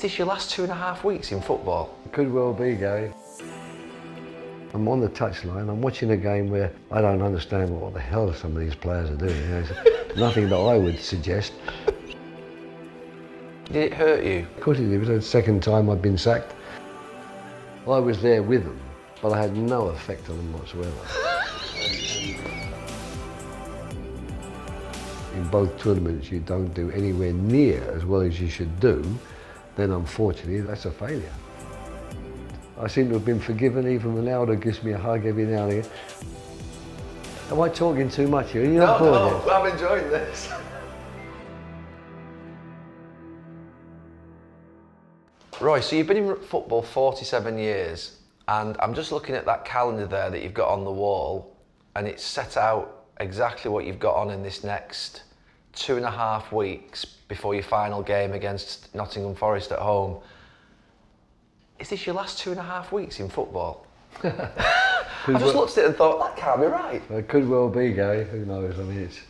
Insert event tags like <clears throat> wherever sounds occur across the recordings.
Is this your last two and a half weeks in football? Could well be, Gary. I'm on the touchline, I'm watching a game where I don't understand what the hell some of these players are doing. You know, <laughs> nothing that I would suggest. Did it hurt you? Of course it did. It was the second time I'd been sacked. I was there with them, but I had no effect on them whatsoever. In both tournaments, you don't do anywhere near as well as you should do, then unfortunately that's a failure. I seem to have been forgiven, even Ronaldo gives me a hug every now and again. Am I talking too much here? Are you not bored yet? I'm enjoying this. Roy, so you've been in football 47 years, and I'm just looking at that calendar there that you've got on the wall, and it's set out exactly what you've got on in this next two and a half weeks before your final game against Nottingham Forest at home. Is this your last two and a half weeks in football? <laughs> I just looked at it and thought, that can't be right. It could well be, Gary. Who knows? I mean, it's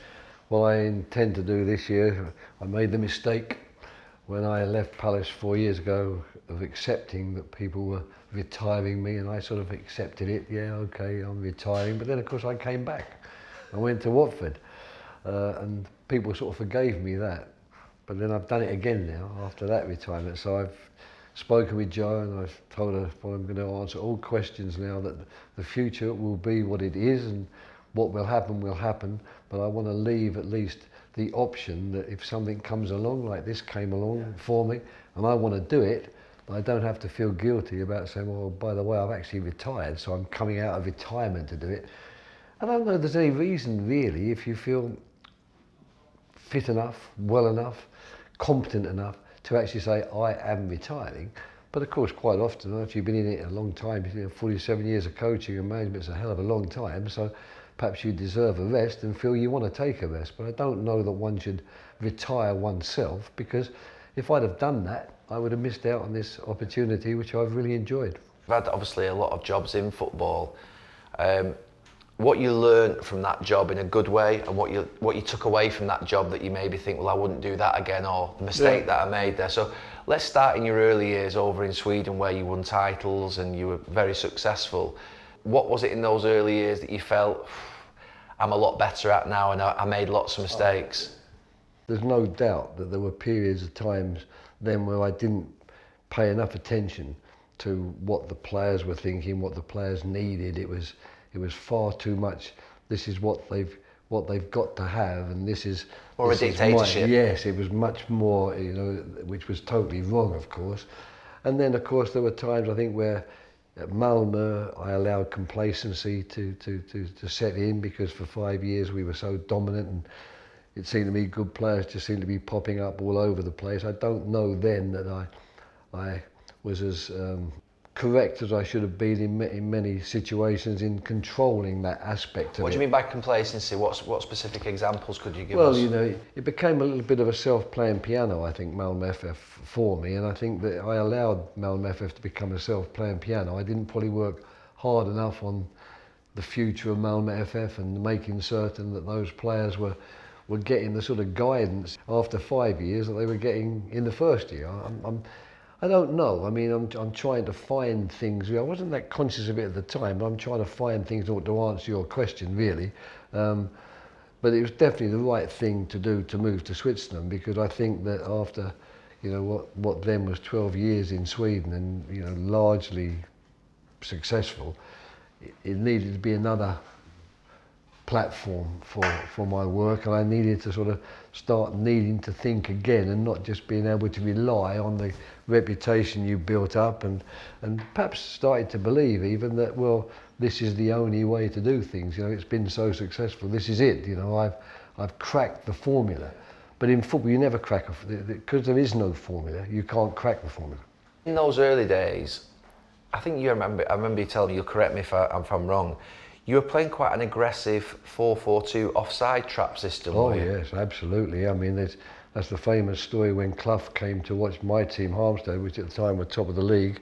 what I intend to do this year. I made the mistake when I left Palace four years ago of accepting that people were retiring me, and I sort of accepted it. Yeah, okay, I'm retiring. But then, of course, I came back. I went to Watford, uh, and people sort of forgave me that. But then I've done it again now after that retirement. So I've spoken with Jo and I've told her well, I'm going to answer all questions now that the future will be what it is and what will happen will happen. But I want to leave at least the option that if something comes along like this came along for me and I want to do it, I don't have to feel guilty about saying, well, by the way, I've actually retired, so I'm coming out of retirement to do it. I don't know if there's any reason really if you feel fit enough, well enough, competent enough to actually say, I am retiring. But of course, quite often, after you've been in it a long time, you know, 47 years of coaching and management is a hell of a long time, so perhaps you deserve a rest and feel you want to take a rest. But I don't know that one should retire oneself because if I'd have done that, I would have missed out on this opportunity, which I've really enjoyed. I've had obviously a lot of jobs in football. Um, what you learned from that job in a good way and what you what you took away from that job that you maybe think well I wouldn't do that again or the mistake Yeah. that I made there so let's start in your early years over in Sweden where you won titles and you were very successful what was it in those early years that you felt I'm a lot better at now and I, I made lots of mistakes There's no doubt that there were periods of times then where I didn't pay enough attention to what the players were thinking, what the players needed. It was it was far too much. This is what they've what they've got to have, and this is Or a this is my- dictatorship. yes, it was much more, you know, which was totally wrong, of course. And then, of course, there were times I think where at Malmö I allowed complacency to, to, to, to set in because for five years we were so dominant and it seemed to me good players just seemed to be popping up all over the place. I don't know then that I, I was as um, correct as I should have been in, in many situations in controlling that aspect of what do you mean by complacency what, what specific examples could you give Well, us you know, it became a little bit of a self-playing piano, I think, Malmö FF for me, and I think that I allowed Malmö FF to become a self-playing piano. I didn't probably work hard enough on the future of Malmö FF and making certain that those players were were getting the sort of guidance after five years that they were getting in the first year. I'm, I'm, I don't know. I mean, I'm, I'm trying to find things. I wasn't that conscious of it at the time, but I'm trying to find things to, to answer your question, really. Um, but it was definitely the right thing to do to move to Switzerland because I think that after, you know, what, what then was 12 years in Sweden and, you know, largely successful, it, it needed to be another platform for, for my work and I needed to sort of start needing to think again and not just being able to rely on the reputation you built up and, and perhaps started to believe even that, well, this is the only way to do things. You know, it's been so successful. This is it. You know, I've I've cracked the formula. But in football, you never crack a because there is no formula. You can't crack the formula. In those early days, I think you remember. I remember you telling me. You'll correct me if, I, if I'm wrong. You were playing quite an aggressive 4-4-2 offside trap system. Oh yes, absolutely. I mean, that's the famous story when Clough came to watch my team, Halmstad, which at the time were top of the league,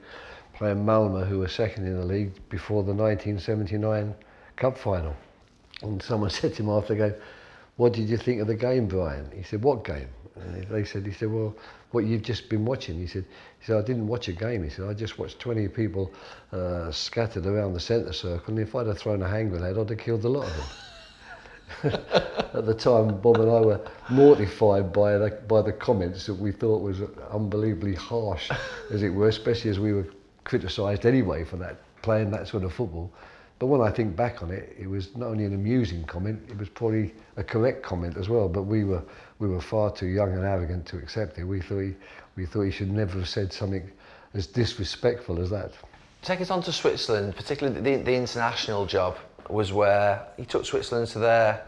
playing Malmo, who were second in the league before the 1979 Cup final. And someone <laughs> said to him after the game, "What did you think of the game, Brian?" He said, "What game?" And they said, "He said, well, what you've just been watching." He said, "He said I didn't watch a game." He said, "I just watched 20 people uh, scattered around the centre circle, and if I'd have thrown a hand grenade, I'd have killed a lot of them." <laughs> At the time, Bob and I were mortified by the by the comments that we thought was unbelievably harsh, as it were, especially as we were criticised anyway for that playing that sort of football. But when I think back on it, it was not only an amusing comment, it was probably a correct comment as well. But we were we were far too young and arrogant to accept it. We thought he, we thought he should never have said something as disrespectful as that. Take us on to Switzerland, particularly the, the international job was where he took Switzerland to their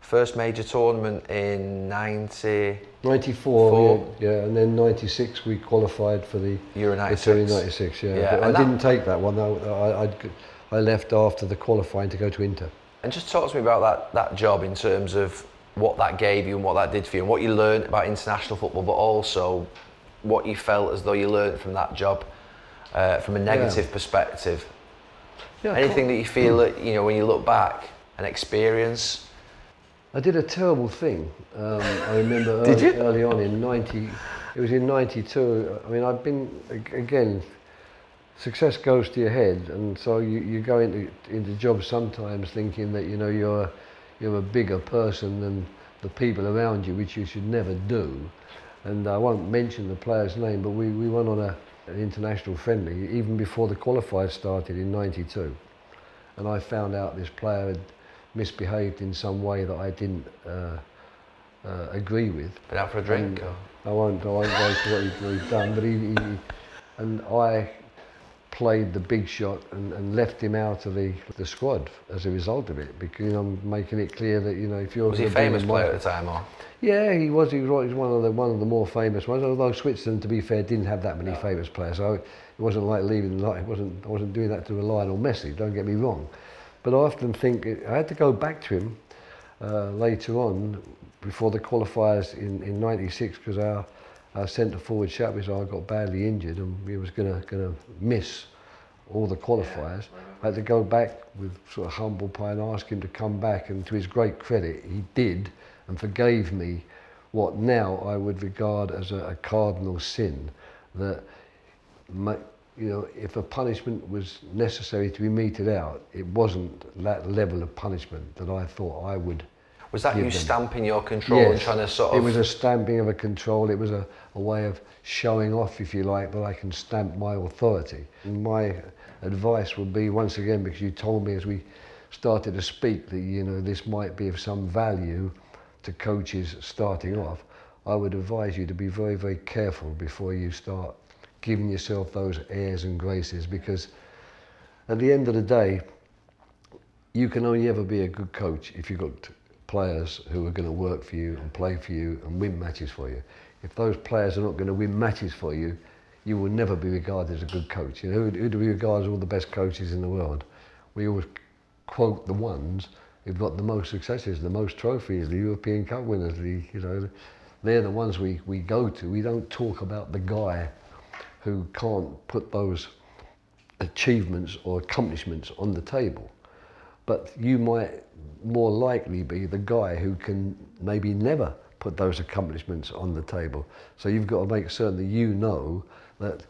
first major tournament in 90. 94, yeah, yeah, and then 96 we qualified for the Euro the 96. Tour in 96, yeah. Yeah, But I that- didn't take that one. I, I, I'd, I left after the qualifying to go to Inter. And just talk to me about that, that job in terms of what that gave you and what that did for you and what you learned about international football, but also what you felt as though you learned from that job uh, from a negative perspective. Yeah, Anything that you feel that, you know, when you look back, an experience. I did a terrible thing. Um, I remember <laughs> early, early on in 90, it was in 92. I mean, I've been, again, success goes to your head. And so you, you go into, into jobs sometimes thinking that, you know, you're, you're a bigger person than the people around you, which you should never do. And I won't mention the player's name, but we, we went on a, an international friendly even before the qualifiers started in 92 and I found out this player had misbehaved in some way that I didn't uh, uh, agree with. Been out for a drink? And, I won't, I won't go to what, he, what he's done, but he, he, and I played the big shot and, and left him out of the, the squad as a result of it because I'm making it clear that you know if you're Was he a gonna be in famous player at the time? Or? yeah, he was. He was one of the one of the more famous ones. Although Switzerland, to be fair, didn't have that many famous players, so it wasn't like leaving. Like it wasn't. I wasn't doing that to a Lionel Messi. Don't get me wrong, but I often think it, I had to go back to him uh, later on before the qualifiers in in '96 because our our centre forward Chapuisat got badly injured and he was gonna gonna miss all the qualifiers. I had to go back with sort of humble pie and ask him to come back, and to his great credit, he did and forgave me what now I would regard as a, a cardinal sin. That, ma- you know, if a punishment was necessary to be meted out, it wasn't that level of punishment that I thought I would Was that you them. stamping your control and trying to sort of? It was a stamping of a control. It was a, a way of showing off, if you like, that I can stamp my authority. And my advice would be, once again, because you told me as we started to speak that you know this might be of some value to coaches starting off, I would advise you to be very, very careful before you start giving yourself those airs and graces, because at the end of the day, you can only ever be a good coach if you've got players who are going to work for you and play for you and win matches for you. If those players are not going to win matches for you, you will never be regarded as a good coach. You know, who, who do we regard as all the best coaches in the world? We always quote the ones who've got the most successes, the most trophies, the European Cup winners. The, you know, they're the ones we, we go to. We don't talk about the guy who can't put those achievements or accomplishments on the table but you might more likely be the guy who can maybe never put those accomplishments on the table. So you've got to make certain that you know that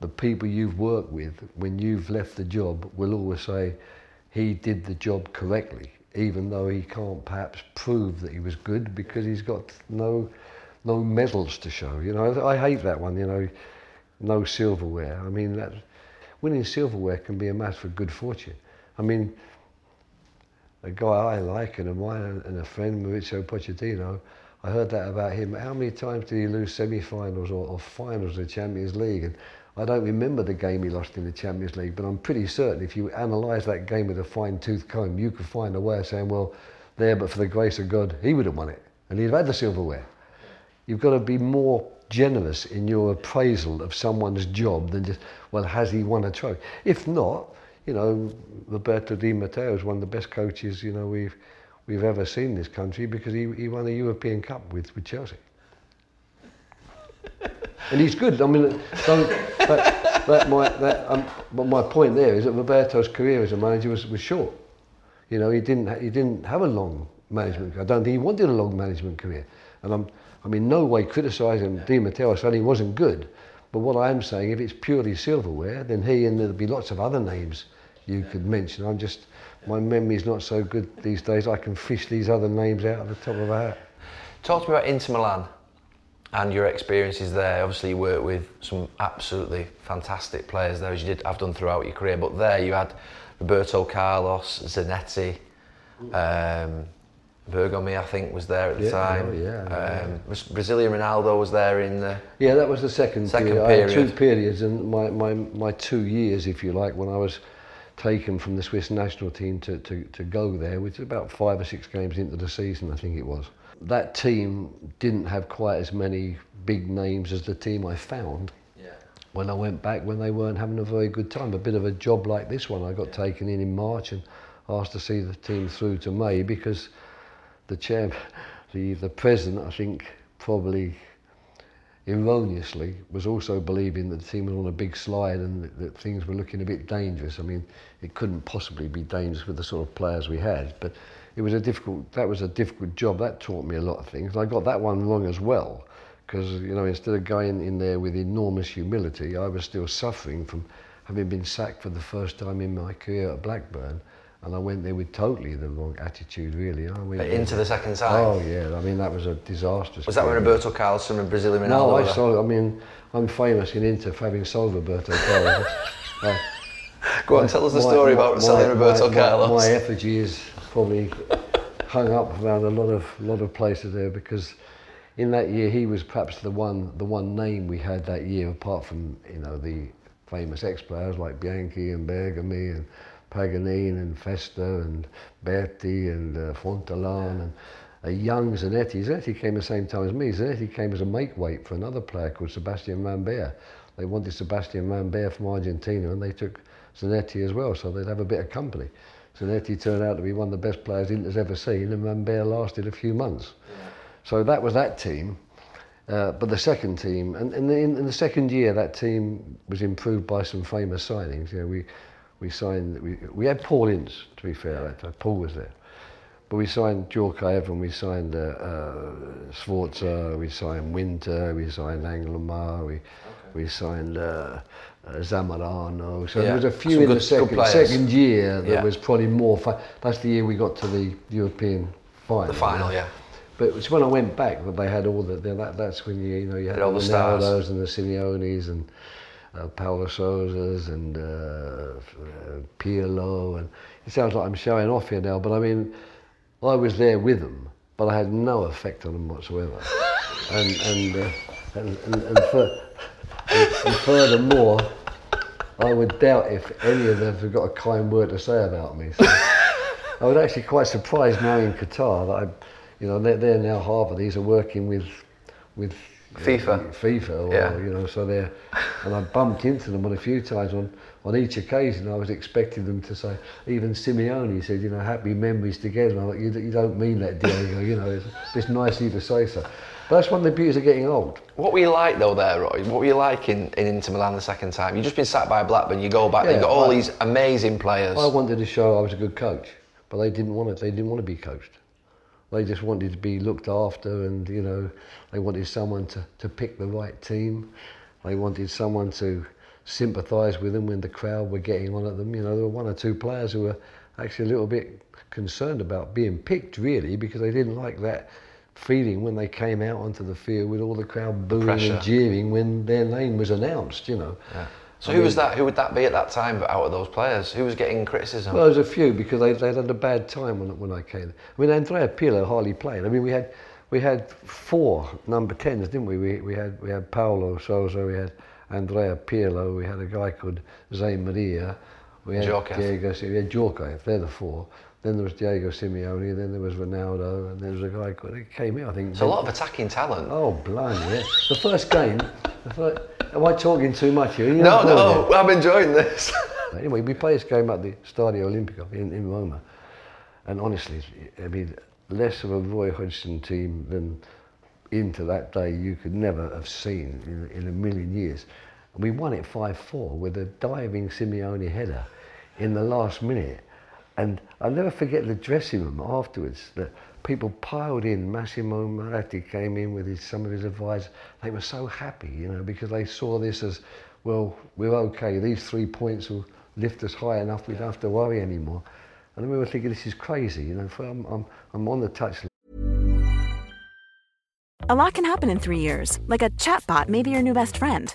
the people you've worked with, when you've left the job, will always say he did the job correctly, even though he can't perhaps prove that he was good because he's got no no medals to show. You know, I hate that one. You know, no silverware. I mean, that winning silverware can be a matter of good fortune. I mean, a guy I like and a admire and a friend, Mauricio Pochettino, I heard that about him. How many times did he lose semi-finals or, or finals of the Champions League? And I don't remember the game he lost in the Champions League, but I'm pretty certain if you analyse that game with a fine-tooth comb, you could find a way of saying, well, there, but for the grace of God, he would have won it, and he'd have had the silverware. You've got to be more generous in your appraisal of someone's job than just, well, has he won a trophy? If not, you know, Roberto Di Matteo is one of the best coaches, you know, we've we've ever seen in this country because he, he won a European Cup with, with Chelsea. and he's good. I mean, don't, that, that um, but my point there is that Roberto's career as a manager was, was short. You know, he didn't, he didn't have a long management career. I don't think he wanted a long management career. And I'm, I'm in no way criticising Di Matteo saying he wasn't good. But what I am saying, if it's purely silverware, then he and there'll be lots of other names you could mention. I'm just, my memory's not so good these days. I can fish these other names out of the top of a hat. Talk to me about Inter Milan and your experiences there. Obviously, you worked with some absolutely fantastic players there, as you did have done throughout your career. But there, you had Roberto Carlos, Zanetti, um, Bergomi, I think, was there at the Yeah, time. oh, yeah, um, was Brazilian Ronaldo was there in the. Yeah, that was the second, Second period. Had two periods, and my, my, my two years, if you like, when I was taken from the Swiss national team to, to, to go there, which is about five or six games into the season, I think it was. That team didn't have quite as many big names as the team I found Yeah. when I went back when they weren't having a very good time. A bit of a job like this one. I got taken in in March and asked to see the team through to May because the chair, the the president, I think probably erroneously was also believing that the team was on a big slide and that, that things were looking a bit dangerous. I mean, it couldn't possibly be dangerous with the sort of players we had, but it was a difficult. That was a difficult job. That taught me a lot of things. And I got that one wrong as well, because you know instead of going in there with enormous humility, I was still suffering from having been sacked for the first time in my career at Blackburn. And I went there with totally the wrong attitude, really. I went Into the second time. Oh yeah, I mean that was a disastrous. Was that when. Roberto Carlos and Brazilian Ronaldo? No, I saw. I mean, I'm famous in Inter for having sold Roberto Carlos. <laughs> Uh, Go on, tell us the story my- about selling my- Roberto my- Carlos. My, effigy is probably hung up around a lot of lot of places there because in that year he was perhaps the one the one name we had that year apart from you know the famous ex-players like Bianchi and Bergomi and Paganin and Festa and Berti and uh, Fontolan and a young Zanetti. Zanetti came the same time as me. Zanetti came as a make weight for another player called Sebastian Rambert. They wanted Sebastian Rambert from Argentina and they took Zanetti as well, so they'd have a bit of company. Zanetti turned out to be one of the best players Inter's ever seen and Rambert lasted a few months. So that was that team. Uh, but the second team, and, and in, in the second year, that team was improved by some famous signings. You know, we, we signed, we, we had Paul Ince, to be fair, that. Paul was there. But we signed Djorkaeff and we signed uh, uh, Sforza, we signed Winter, we signed Angloma, we, we signed uh, uh, Zamorano. So Yeah, there was a few some in good- the second, second year that Yeah. was probably more. That's the year we got to the European final. The final, yeah. But it was when I went back that they had all the. That, that's when you you know you had Had all the. Ronaldos and the Simeones and uh, Paulo Sousas and uh, Pirlo and it sounds like I'm showing off here now, but I mean I was there with them, but I had no effect on them whatsoever. <laughs> and and, uh, and and and, fur- and and furthermore, I would doubt if any of them have got a kind word to say about me. So I was actually quite surprised now in Qatar that I, you know, they're, they're now Harvard. These are working with, with FIFA. FIFA, or, Yeah. you know, so they're, and I bumped into them on a few times on, on each occasion. I was expecting them to say, even Simeone said, you know, happy memories together. And I thought, you, you don't mean that, Diego, you know, it's, it's nice of you to say so. But that's one of the beauties of getting old. What were you like though there, Roy? What were you like in, in Inter Milan the second time? You've just been sacked by Blackburn, you go back, Yeah, you've got all I- these amazing players. I wanted to show I was a good coach, but they didn't want it. They didn't want to be coached. They just wanted to be looked after, and you know, they wanted someone to, to pick the right team. They wanted someone to sympathise with them when the crowd were getting on at them. You know, there were one or two players who were actually a little bit concerned about being picked, really, because they didn't like that feeling when they came out onto the field with all the crowd booing Pressure. and jeering when their name was announced. You know. Yeah. So I who mean- was that? Who would that be at that time out of those players? Who was getting criticism? Well, there was a few because they they had a bad time when when I came. I mean, Andrea Pirlo hardly played. I mean, we had we had four number tens, didn't we? We, we had we had Paulo Sousa, we had Andrea Pirlo, we had a guy called Zé Maria, we had Djorkaeff. Diego, we had Djorkaeff, they're the four. Then there was Diego Simeone, then there was Ronaldo, and there was a guy called, he came in, I think. It's a lot of attacking talent. Oh, blimey, yeah. The first game, the first, am I talking too much here? You're no, no, I'm enjoying this. <laughs> Anyway, we played this game at the Stadio Olimpico in, in Roma. And honestly, I mean, less of a Roy Hodgson team than Inter that day you could never have seen in, in a million years. And we won it 5-4 with a diving Simeone header in the last minute. And I'll never forget the dressing room afterwards. That people piled in. Massimo Moratti came in with his, some of his advisors. They were so happy, you know, because they saw this as, well, we're okay. These three points will lift us high enough. We don't have to worry anymore. And we were thinking, this is crazy, you know. I'm, I'm, I'm on the touch A lot can happen in three years, like a chatbot may be your new best friend.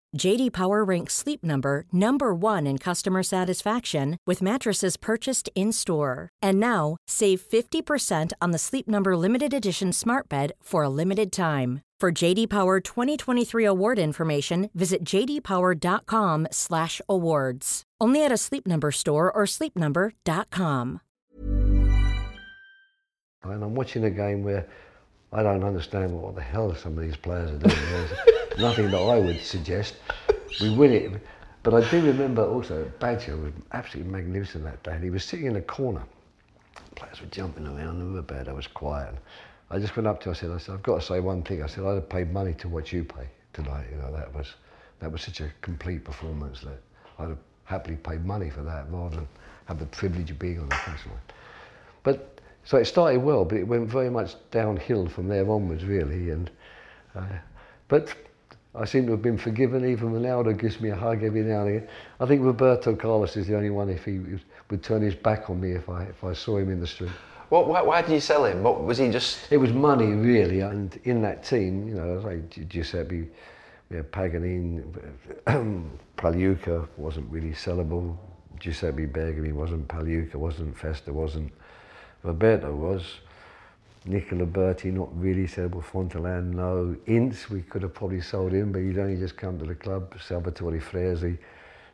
JD Power ranks Sleep Number number 1 in customer satisfaction with mattresses purchased in-store. And now, save 50% on the Sleep Number limited edition Smart Bed for a limited time. For JD Power 2023 award information, visit jdpower.com/awards. Only at a Sleep Number store or sleepnumber.com. And I'm watching a game where I don't understand what the hell some of these players are doing. <laughs> Nothing that I would suggest. We win it. But I do remember also Baggio was absolutely magnificent that day. And he was sitting in a corner. Players were jumping around, they were bad, I was quiet. I just went up to him, I said, I said, I've got to say one thing. I said, I'd have paid money to watch you play tonight. You know, that was that was such a complete performance that I'd have happily paid money for that rather than have the privilege of being on the line. But so it started well, but it went very much downhill from there onwards, really. And uh, but I seem to have been forgiven. Even Ronaldo gives me a hug every now and again. I think Roberto Carlos is the only one if he would turn his back on me if I if I saw him in the street. What, why, why did you sell him? What, was he just... It was money, really, and in that team, you know, like Giuseppe, we had <clears throat> Pagliuca wasn't really sellable. Giuseppe Bergomi wasn't. Pagliuca wasn't. Festa wasn't. Roberto was. Nicola Berti, not really sellable. Fontolan, no. Ince, we could have probably sold him, but he'd only just come to the club. Salvatore Fresi,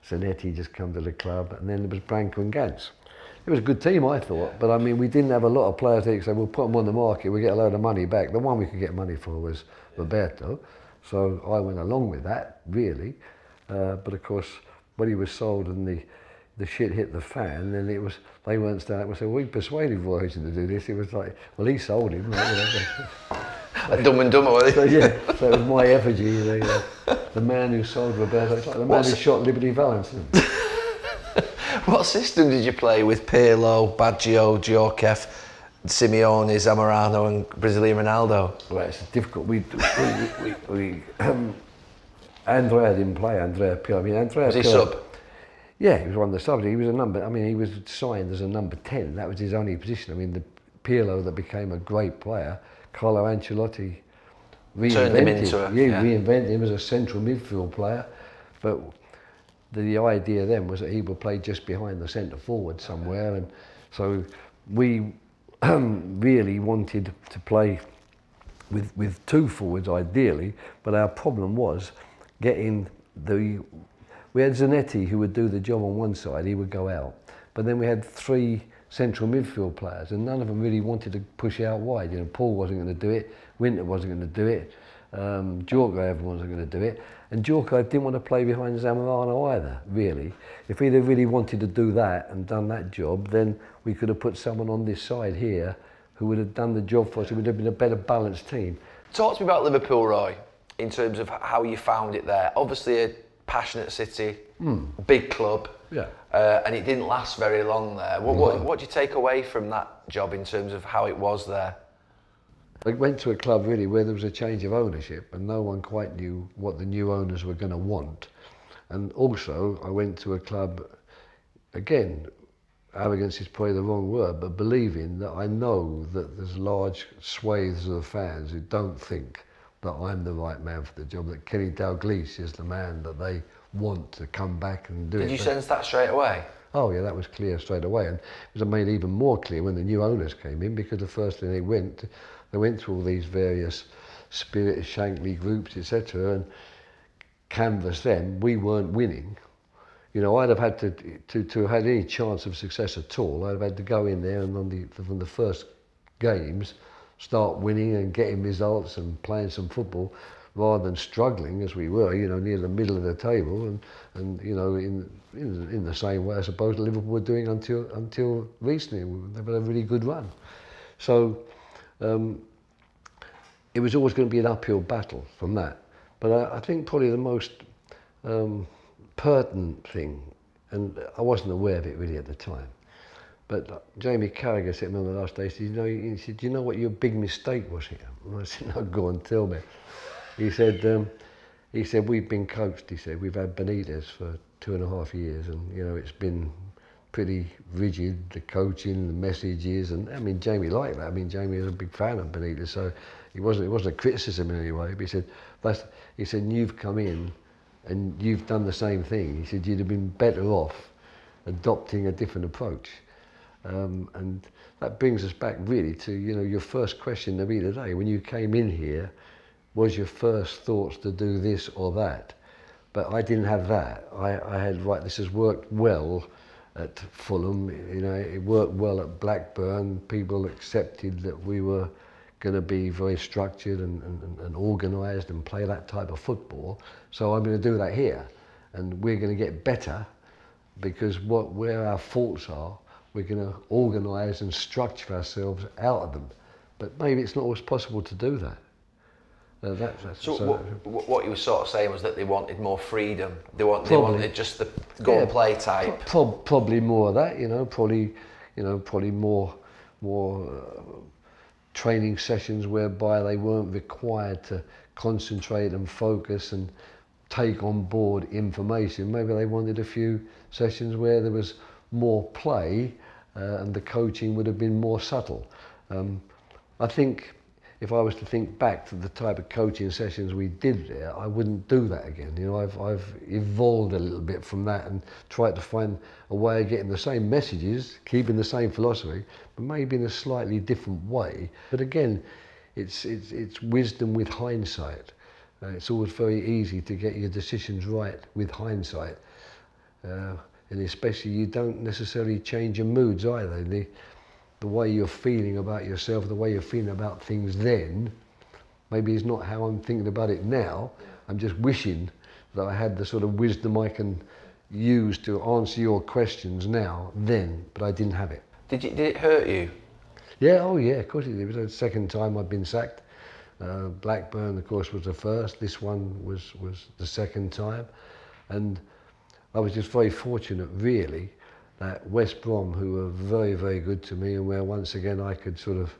Zanetti just come to the club, and then there was Branco and Ganz. It was a good team, I thought, but I mean, we didn't have a lot of players that say, we'll put them on the market, we get a load of money back. The one we could get money for was Roberto, so I went along with that, really. Uh, but of course, when he was sold and the, the shit hit the fan, and it was, they weren't standing up and said, well, we persuaded Roy Hodgson to do this. It was like, well, he sold him. Right, you know. Like <laughs> dumb and dumber, was So yeah, so it was my effigy, the, uh, the man who sold Roberto. Like the man What's- who shot Liberty Valance. <laughs> What system did you play with Pirlo, Baggio, Djorkaeff, Simeone, Zamorano and Brazilian Ronaldo? Well, it's difficult. We, we, we, we um, Andrea didn't play. Andrea Pirlo. I mean, Andrea Was he Pirlo- sub? Yeah, he was one of the subs. He was a number. I mean, he was signed as a number ten. That was his only position. I mean, the Pirlo that became a great player, Carlo Ancelotti reinvented. Him into a- yeah, yeah. reinvented him as a central midfield player. But the idea then was that he would play just behind the centre forward somewhere, and so we <clears throat> really wanted to play with with two forwards ideally. But our problem was getting the. We had Zanetti who would do the job on one side, he would go out. But then we had three central midfield players, and none of them really wanted to push out wide. You know, Paul wasn't going to do it, Winter wasn't going to do it, um, Djorkaeff wasn't going to do it, and Djorkaeff didn't want to play behind Zamorano either, really. If he'd have really wanted to do that and done that job, then we could have put someone on this side here who would have done the job for us. It would have been a better balanced team. Talk to me about Liverpool, Roy, in terms of how you found it there. Obviously, a passionate city, big club, Yeah. uh, and it didn't last very long there. What, what, what do you take away from that job in terms of how it was there? I went to a club really where there was a change of ownership and no one quite knew what the new owners were going to want. And also, I went to a club, again, arrogance is probably the wrong word, but believing that I know that there's large swathes of fans who don't think that I'm the right man for the job, that Kenny Dalglish is the man that they want to come back and do Did it. Did you sense that straight away? Oh yeah, that was clear straight away, and it was made even more clear when the new owners came in because the first thing they went, they went to all these various Spirit of Shankly groups, etc., and canvassed them. We weren't winning. You know, I'd have had to to to have had any chance of success at all. I'd have had to go in there and on the from the first games, start winning and getting results and playing some football, rather than struggling as we were. You know, near the middle of the table and and you know in in, in the same way I suppose Liverpool were doing until until recently. They've had a really good run. So. Um, it was always going to be an uphill battle from that. But I, I think probably the most um, pertinent thing, and I wasn't aware of it really at the time, but Jamie Carragher said to me on the last day, he said, you know, he said, do you know what your big mistake was here? And <laughs> I said, no, go and tell me. He said, um, he said, we've been coached, he said, we've had Benitez for two and a half years and, you know, it's been pretty rigid, the coaching, the messages, and I mean, Jamie liked that. I mean, Jamie was a big fan of Benitez, so it wasn't, it wasn't a criticism in any way, but he said, that's, he said, you've come in and you've done the same thing. He said, you'd have been better off adopting a different approach. Um, and that brings us back really to, you know, your first question to me today. When you came in here, was your first thoughts to do this or that? But I didn't have that. I, I had, right, this has worked well at Fulham, you know, it worked well at Blackburn. People accepted that we were going to be very structured and, and, and organised and play that type of football. So I'm going to do that here. And we're going to get better because what, where our faults are, we're going to organise and structure ourselves out of them. But maybe it's not always possible to do that. Uh, that that's, So, what, what you were sort of saying was that they wanted more freedom. They want they wanted just the go and Yeah, play type. Pro- prob- probably more of that, you know. Probably, you know, probably more, more uh, training sessions whereby they weren't required to concentrate and focus and take on board information. Maybe they wanted a few sessions where there was more play uh, and the coaching would have been more subtle. Um, I think if I was to think back to the type of coaching sessions we did there, I wouldn't do that again. You know, I've, I've evolved a little bit from that and tried to find a way of getting the same messages, keeping the same philosophy, but maybe in a slightly different way. But again, it's, it's, it's wisdom with hindsight. Uh, it's always very easy to get your decisions right with hindsight. Uh, and especially you don't necessarily change your moods either. The, the way you're feeling about yourself, the way you're feeling about things then, maybe is not how I'm thinking about it now. I'm just wishing that I had the sort of wisdom I can use to answer your questions now, then, but I didn't have it. Did you, did it hurt you? Yeah, oh yeah, of course it did. It was the second time I'd been sacked. Uh, Blackburn, of course, was the first. This one was, was the second time. And I was just very fortunate, really, that West Brom, who were very, very good to me, and where once again I could sort of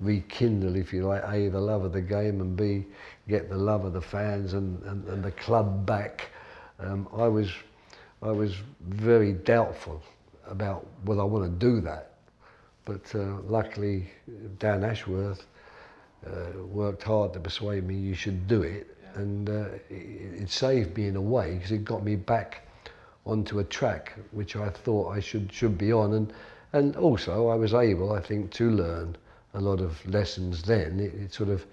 rekindle, if you like, A, the love of the game, and B, get the love of the fans and, and, and the club back. Um, I, was, I was very doubtful about whether I want to do that. But uh, luckily, Dan Ashworth uh, worked hard to persuade me you should do it, and uh, it, it saved me in a way because it got me back onto a track which I thought I should should be on, and and also I was able, I think, to learn a lot of lessons. Then it, it sort of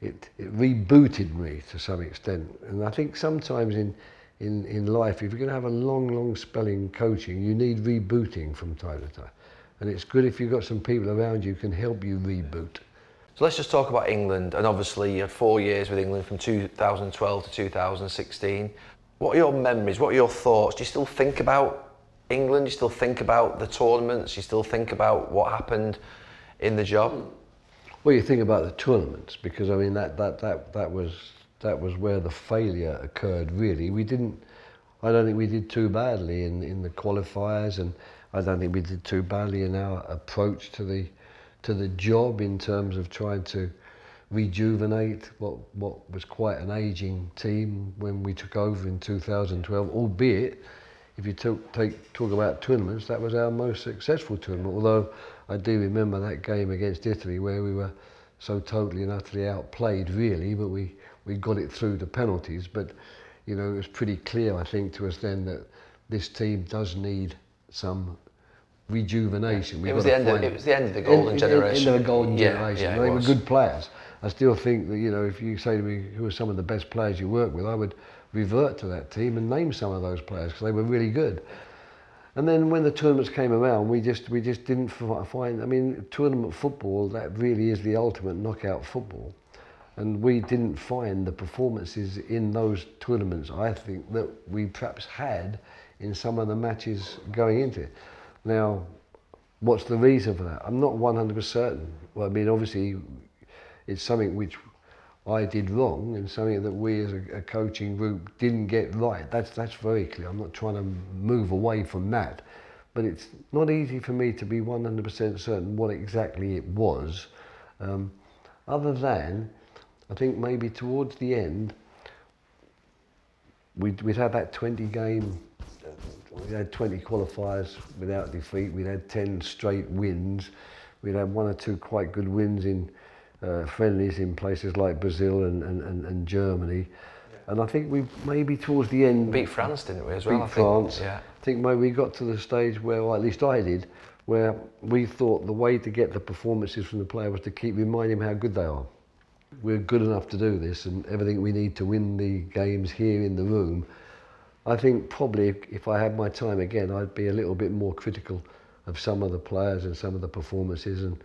it, it rebooted me to some extent, and I think sometimes in in, in life, if you're going to have a long, long spell in coaching, you need rebooting from time to time. And it's good if you've got some people around you who can help you reboot. So let's just talk about England. And obviously, you had four years with England from 2012 to 2016. What are your memories? What are your thoughts? Do you still think about England? Do you still think about the tournaments? Do you still think about what happened in the job? Well, you think about the tournaments because I mean that that that that was that was where the failure occurred. Really, we didn't. I don't think we did too badly in in the qualifiers, and I don't think we did too badly in our approach to the to the job in terms of trying to rejuvenate what what was quite an aging team when we took over in 2012. Albeit, if you talk, take talk about tournaments, that was our most successful tournament. Although I do remember that game against Italy where we were so totally and utterly outplayed, really, but we we got it through the penalties. But you know, it was pretty clear, I think, to us then that this team does need some rejuvenation. It was, the end of, it was the end of the golden generation. End of the golden yeah, generation. Yeah, they were good players. I still think that, you know, if you say to me who are some of the best players you work with, I would revert to that team and name some of those players because they were really good. And then when the tournaments came around, we just we just didn't find. I mean, tournament football that really is the ultimate knockout football, and we didn't find the performances in those tournaments. I think that we perhaps had in some of the matches going into it. Now, what's the reason for that? I'm not 100% certain. Well, I mean, obviously, it's something which I did wrong and something that we as a, a, coaching group didn't get right. That's, that's very clear. I'm not trying to move away from that. But it's not easy for me to be 100% certain what exactly it was. Um, other than, I think maybe towards the end, we'd, we'd had that 20 game we had 20 qualifiers without defeat. We'd had 10 straight wins. We'd had one or two quite good wins in uh, friendlies in places like Brazil and, and, and, and Germany. Yeah. And I think we maybe towards the end beat France, didn't we? As well, beat I France. Yeah. I think maybe we got to the stage where, or at least I did, where we thought the way to get the performances from the player was to keep reminding him how good they are. We're good enough to do this, and everything we need to win the games here in the room I think probably if I had my time again, I'd be a little bit more critical of some of the players and some of the performances, and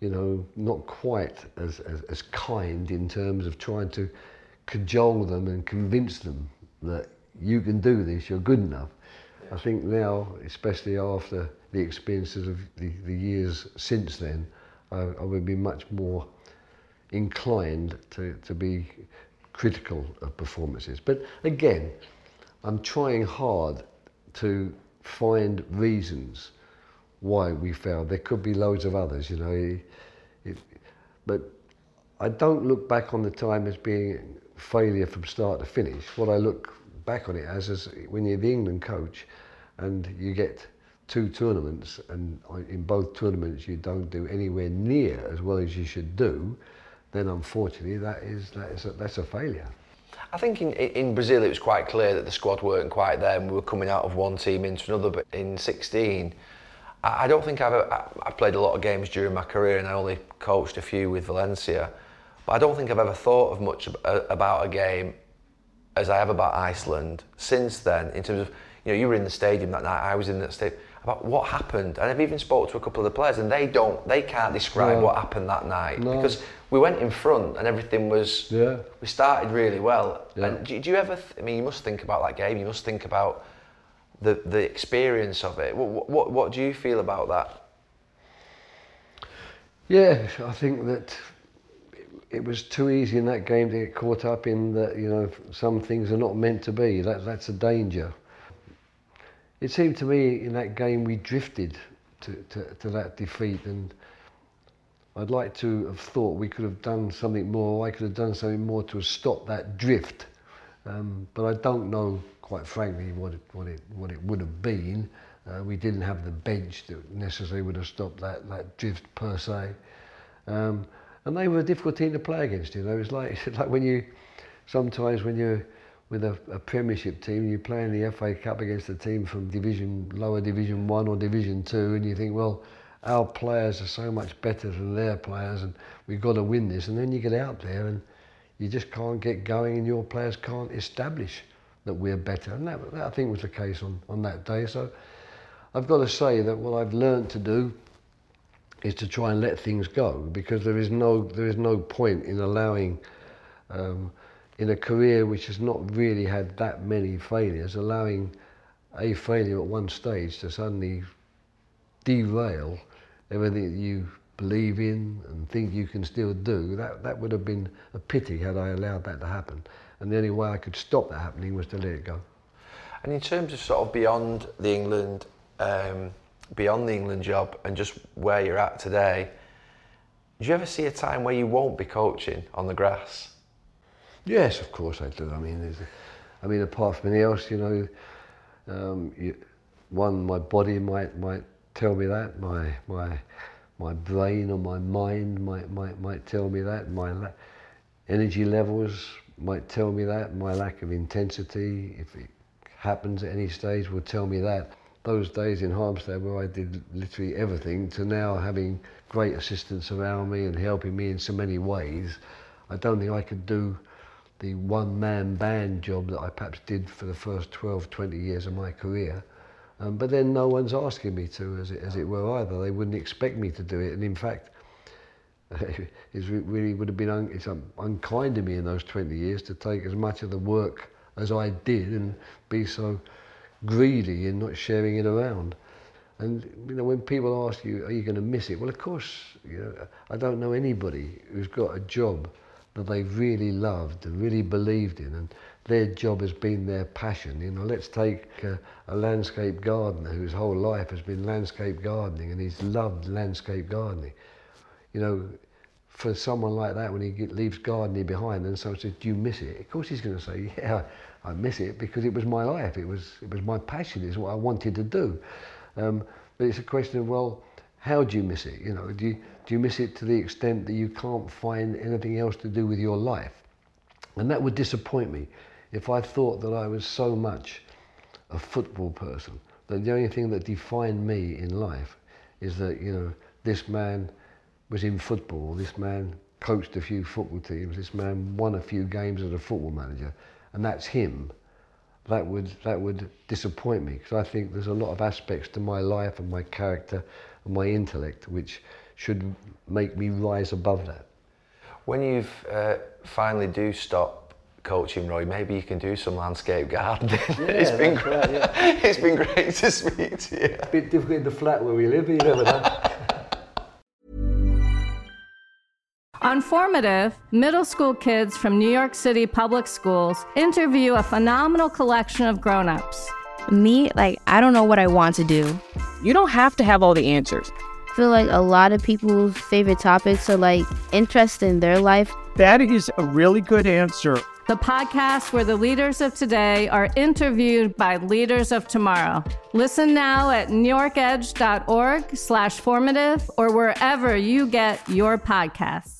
you know, not quite as, as, as kind in terms of trying to cajole them and convince them that you can do this, you're good enough. I think now, especially after the experiences of the, the years since then, I, I would be much more inclined to, to be critical of performances. But again, I'm trying hard to find reasons why we failed. There could be loads of others, you know. But I don't look back on the time as being failure from start to finish. What I look back on it as is when you're the England coach and you get two tournaments and in both tournaments you don't do anywhere near as well as you should do, then unfortunately that is, that is a, that's a failure. I think in, in Brazil it was quite clear that the squad weren't quite there and we were coming out of one team into another. But in 16, I, I don't think I've I played a lot of games during my career and I only coached a few with Valencia. But I don't think I've ever thought of much about a game as I have about Iceland since then. In terms of you know you were in the stadium that night, I was in that stadium about what happened. And I've even spoke to a couple of the players, and they don't, they can't describe no. what happened that night no. because we went in front and everything was. Yeah. We started really well. Yeah. And do, do you ever? Th- I mean, you must think about that game. You must think about the the experience of it. What what what do you feel about that? Yeah, I think that it was too easy in that game to get caught up in that. You know, some things are not meant to be. That that's a danger it seemed to me in that game we drifted to, to, to that defeat and I'd like to have thought we could have done something more, I could have done something more to stop that drift. Um, but I don't know, quite frankly, what it, what it, what it would have been. Uh, we didn't have the bench that necessarily would have stopped that, that drift per se. Um, and they were a difficult team to play against, you know. It's like, <laughs> like when you, sometimes when you're with a, a Premiership team, you play in the FA Cup against a team from Division lower Division One or Division Two, and you think, well, our players are so much better than their players, and we've got to win this. And then you get out there, and you just can't get going, and your players can't establish that we're better. And that, that I think was the case on, on that day. So I've got to say that what I've learned to do is to try and let things go, because there is no there is no point in allowing. Um, in a career which has not really had that many failures, allowing a failure at one stage to suddenly derail everything that you believe in and think you can still do, that, that would have been a pity had I allowed that to happen. And the only way I could stop that happening was to let it go. And in terms of sort of beyond the England, um, beyond the England job and just where you're at today, Do you ever see a time where you won't be coaching on the grass? Yes, of course I do. I mean, I mean, apart from anything else, you know, um, you, one, my body might might tell me that, my my my brain or my mind might might might tell me that, my la- energy levels might tell me that, my lack of intensity, if it happens at any stage, will tell me that. Those days in Halmstad where I did literally everything to now having great assistants around me and helping me in so many ways, I don't think I could do the one man band job that I perhaps did for the first 12, 20 years of my career. Um, but then no one's asking me to, as it, as it were, either. They wouldn't expect me to do it. And in fact, <laughs> it really would have been un, it's un, unkind of me in those 20 years to take as much of the work as I did and be so greedy in not sharing it around. And you know, when people ask you, "Are you going to miss it?" Well, of course, you know, I don't know anybody who's got a job that they really loved and really believed in, and their job has been their passion. You know, let's take a, a landscape gardener whose whole life has been landscape gardening, and he's loved landscape gardening. You know, for someone like that, when he get, leaves gardening behind, and someone says, "Do you miss it?" Of course, he's going to say, "Yeah, I miss it because it was my life. It was it was my passion. It's what I wanted to do." Um, but it's a question of well, how do you miss it? You know, do you, do you miss it to the extent that you can't find anything else to do with your life? And that would disappoint me if I thought that I was so much a football person that the only thing that defined me in life is that, you know, this man was in football, this man coached a few football teams, this man won a few games as a football manager, and that's him. That would, that would disappoint me because I think there's a lot of aspects to my life and my character and my intellect which should make me rise above that. When you've uh, finally do stop coaching, Roy, maybe you can do some landscape gardening. <laughs> it's been great. right, yeah. it's been great to speak to you. A bit difficult in the flat where we live, but you never know. <laughs> On Formative, middle school kids from New York City public schools interview a phenomenal collection of grown ups. Me, like, I don't know what I want to do. You don't have to have all the answers. I feel like a lot of people's favorite topics are like interest in their life. That is a really good answer. The podcast where the leaders of today are interviewed by leaders of tomorrow. Listen now at newyorkedge.org slash formative or wherever you get your podcasts.